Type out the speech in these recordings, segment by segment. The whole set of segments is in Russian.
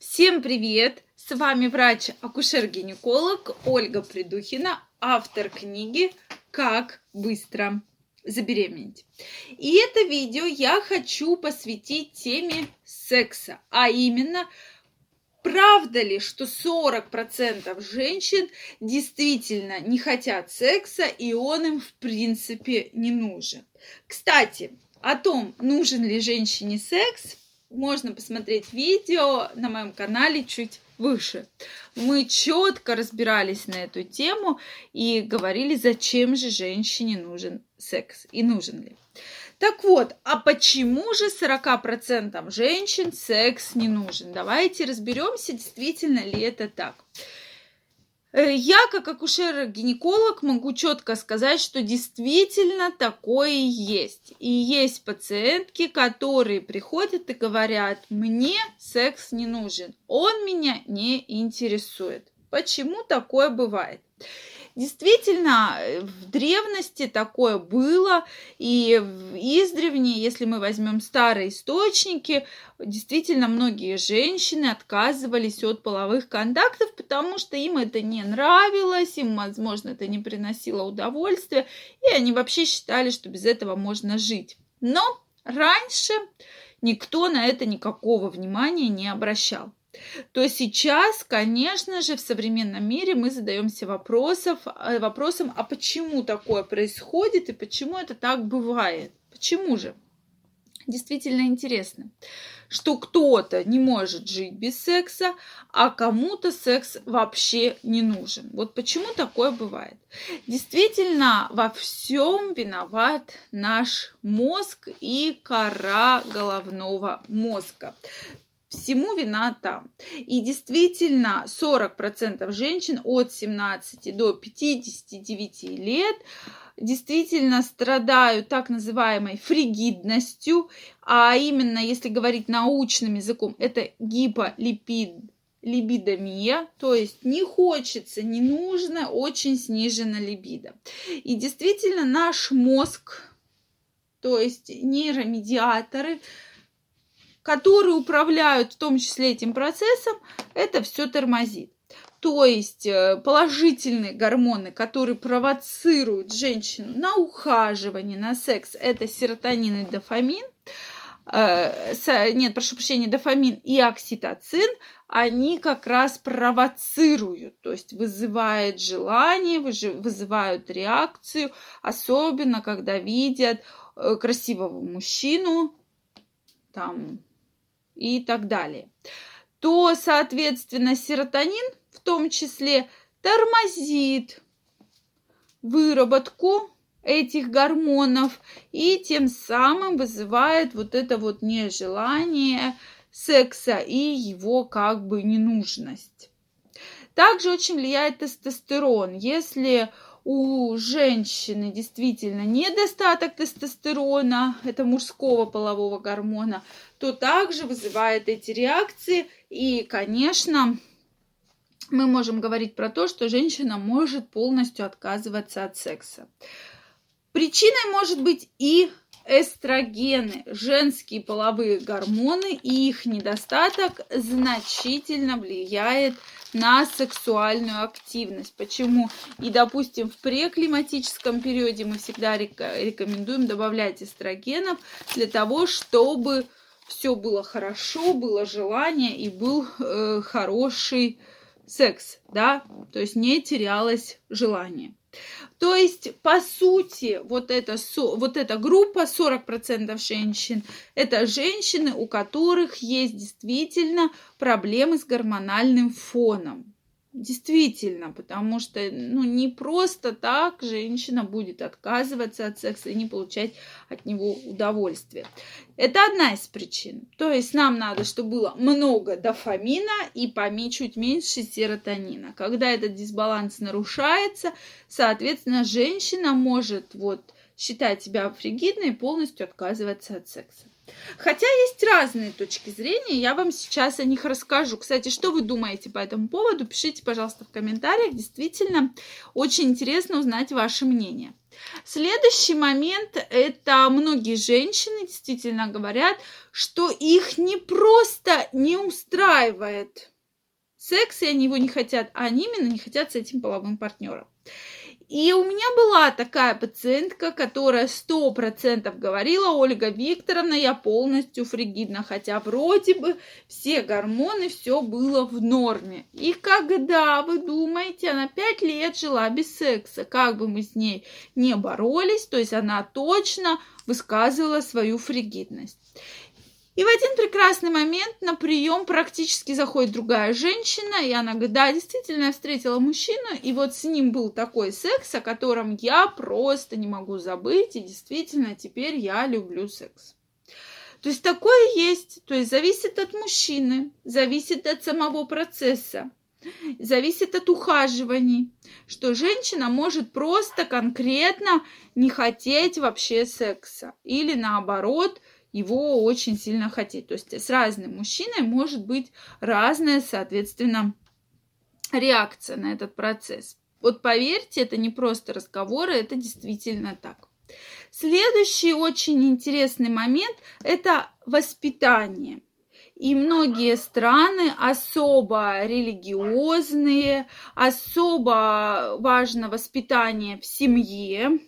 Всем привет! С вами врач-акушер-гинеколог Ольга Придухина, автор книги «Как быстро забеременеть». И это видео я хочу посвятить теме секса, а именно Правда ли, что 40% женщин действительно не хотят секса, и он им в принципе не нужен? Кстати, о том, нужен ли женщине секс, можно посмотреть видео на моем канале чуть выше. Мы четко разбирались на эту тему и говорили, зачем же женщине нужен секс и нужен ли. Так вот, а почему же 40% женщин секс не нужен? Давайте разберемся, действительно ли это так. Э, я, как акушер-гинеколог, могу четко сказать, что действительно такое есть. И есть пациентки, которые приходят и говорят, мне секс не нужен, он меня не интересует. Почему такое бывает? Действительно, э, в древности такое было, и издревне, если мы возьмем старые источники, действительно многие женщины отказывались от половых контактов, потому что им это не нравилось, им, возможно, это не приносило удовольствия, и они вообще считали, что без этого можно жить. Но раньше никто на это никакого внимания не обращал то сейчас, конечно же, в современном мире мы задаемся вопросов, э, вопросом, а почему такое происходит и почему это так бывает? Почему же? Действительно интересно, что кто-то не может жить без секса, а кому-то секс вообще не нужен. Вот почему такое бывает. Действительно, во всем виноват наш мозг и кора головного мозга всему вина там. И действительно, 40% женщин от 17 до 59 лет действительно страдают так называемой фригидностью, а именно, если говорить научным языком, это гиполипид либидомия, то есть не хочется, не нужно, очень снижена либидо. И действительно наш мозг, то есть нейромедиаторы, которые управляют в том числе этим процессом, это все тормозит. То есть э, положительные гормоны, которые провоцируют женщину на ухаживание, на секс, это серотонин и дофамин. Э, нет, прошу прощения, дофамин и окситоцин, они как раз провоцируют, то есть вызывают желание, вызывают реакцию, особенно когда видят э, красивого мужчину, там и так далее, то, соответственно, серотонин в том числе тормозит выработку этих гормонов и тем самым вызывает вот это вот нежелание секса и его как бы ненужность. Также очень влияет тестостерон. Если у женщины действительно недостаток тестостерона, это мужского полового гормона, то также вызывает эти реакции. И, конечно, мы можем говорить про то, что женщина может полностью отказываться от секса. Причиной может быть и эстрогены, женские половые гормоны и их недостаток значительно влияет на сексуальную активность. Почему? И, допустим, в преклиматическом периоде мы всегда рекомендуем добавлять эстрогенов для того, чтобы все было хорошо, было желание и был э, хороший секс, да, то есть не терялось желание. То есть, по сути, вот эта, вот эта группа, 40% женщин, это женщины, у которых есть действительно проблемы с гормональным фоном. Действительно, потому что ну, не просто так женщина будет отказываться от секса и не получать от него удовольствие. Это одна из причин. То есть нам надо, чтобы было много дофамина и поменьше, чуть меньше серотонина. Когда этот дисбаланс нарушается, соответственно, женщина может вот, считать себя фригидной и полностью отказываться от секса. Хотя есть разные точки зрения, я вам сейчас о них расскажу. Кстати, что вы думаете по этому поводу? Пишите, пожалуйста, в комментариях. Действительно, очень интересно узнать ваше мнение. Следующий момент – это многие женщины действительно говорят, что их не просто не устраивает секс, и они его не хотят, а они именно не хотят с этим половым партнером. И у меня была такая пациентка, которая сто процентов говорила, Ольга Викторовна, я полностью фригидна, хотя вроде бы все гормоны, все было в норме. И когда, вы думаете, она пять лет жила без секса, как бы мы с ней не боролись, то есть она точно высказывала свою фригидность. И в один прекрасный момент на прием практически заходит другая женщина, и она говорит, да, действительно, я встретила мужчину, и вот с ним был такой секс, о котором я просто не могу забыть, и действительно, теперь я люблю секс. То есть такое есть, то есть зависит от мужчины, зависит от самого процесса, зависит от ухаживаний, что женщина может просто конкретно не хотеть вообще секса или наоборот – его очень сильно хотеть. То есть с разным мужчиной может быть разная, соответственно, реакция на этот процесс. Вот поверьте, это не просто разговоры, это действительно так. Следующий очень интересный момент – это воспитание. И многие страны особо религиозные, особо важно воспитание в семье,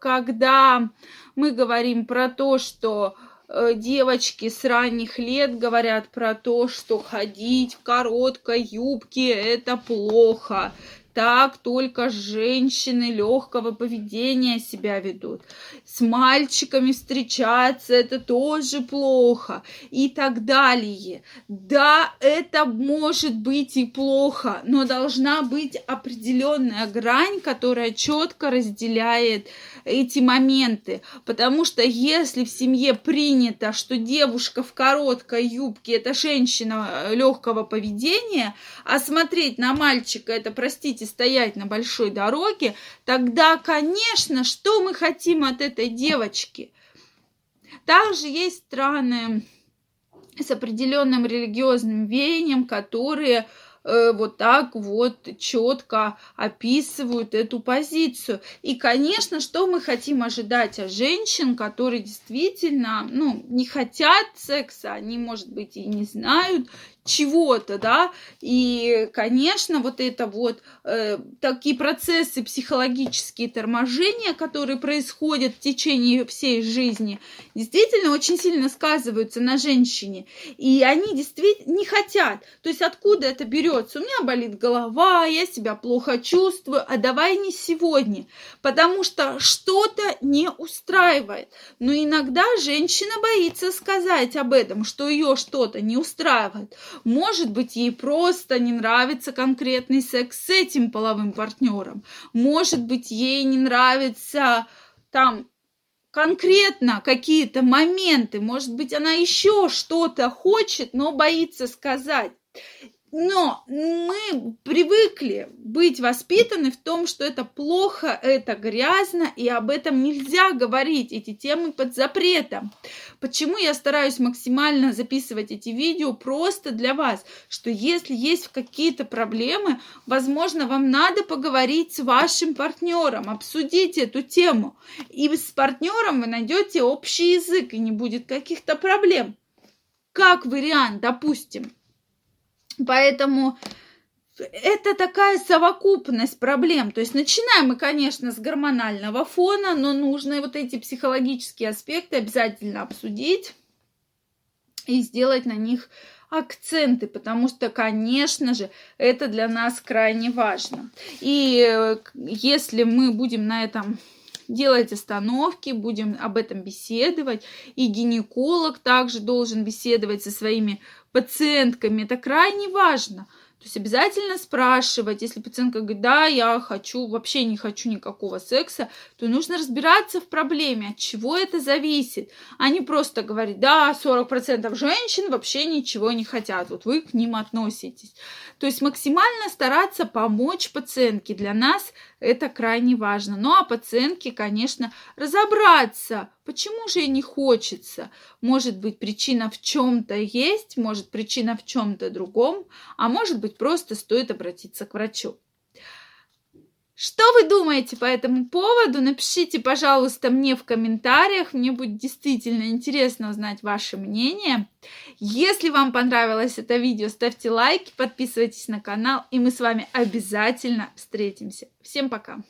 когда мы говорим про то, что э, девочки с ранних лет говорят про то, что ходить в короткой юбке это плохо, так только женщины легкого поведения себя ведут. С мальчиками встречаться это тоже плохо и так далее. Да, это может быть и плохо, но должна быть определенная грань, которая четко разделяет эти моменты. Потому что если в семье принято, что девушка в короткой юбке это женщина э, легкого поведения, а смотреть на мальчика это, простите, хотите стоять на большой дороге, тогда, конечно, что мы хотим от этой девочки? Также есть страны с определенным религиозным веянием, которые Э, вот так вот четко описывают эту позицию. И, конечно, что мы хотим ожидать от женщин, которые действительно, ну, не хотят секса, они, может быть, и не знают чего-то, да, и, конечно, вот это вот э, такие процессы психологические торможения, которые происходят в течение всей жизни, действительно очень сильно сказываются на женщине, и они действительно не хотят, то есть откуда это берется? У меня болит голова, я себя плохо чувствую, а давай не сегодня, потому что что-то не устраивает, но иногда женщина боится сказать об этом, что ее что-то не устраивает, может быть, ей просто не нравится конкретный секс с этим половым партнером. Может быть, ей не нравится там конкретно какие-то моменты. Может быть, она еще что-то хочет, но боится сказать. Но мы привыкли быть воспитаны в том, что это плохо, это грязно, и об этом нельзя говорить. Эти темы под запретом. Почему я стараюсь максимально записывать эти видео просто для вас, что если есть какие-то проблемы, возможно, вам надо поговорить с вашим партнером, обсудить эту тему. И с партнером вы найдете общий язык, и не будет каких-то проблем. Как вариант, допустим, Поэтому это такая совокупность проблем. То есть начинаем мы, конечно, с гормонального фона, но нужно вот эти психологические аспекты обязательно обсудить и сделать на них акценты, потому что, конечно же, это для нас крайне важно. И э, если мы будем на этом делать остановки, будем об этом беседовать, и гинеколог также должен беседовать со своими пациентками. Это крайне важно. То есть обязательно спрашивать, если пациентка говорит, да, я хочу, вообще не хочу никакого секса, то нужно разбираться в проблеме, от чего это зависит, а не просто говорить, да, 40% женщин вообще ничего не хотят, вот вы к ним относитесь. То есть максимально стараться помочь пациентке. Для нас это крайне важно. Ну а пациентке, конечно, разобраться, почему же ей не хочется. Может быть, причина в чем-то есть, может причина в чем-то другом, а может быть, просто стоит обратиться к врачу. Что вы думаете по этому поводу? Напишите, пожалуйста, мне в комментариях. Мне будет действительно интересно узнать ваше мнение. Если вам понравилось это видео, ставьте лайки, подписывайтесь на канал, и мы с вами обязательно встретимся. Всем пока!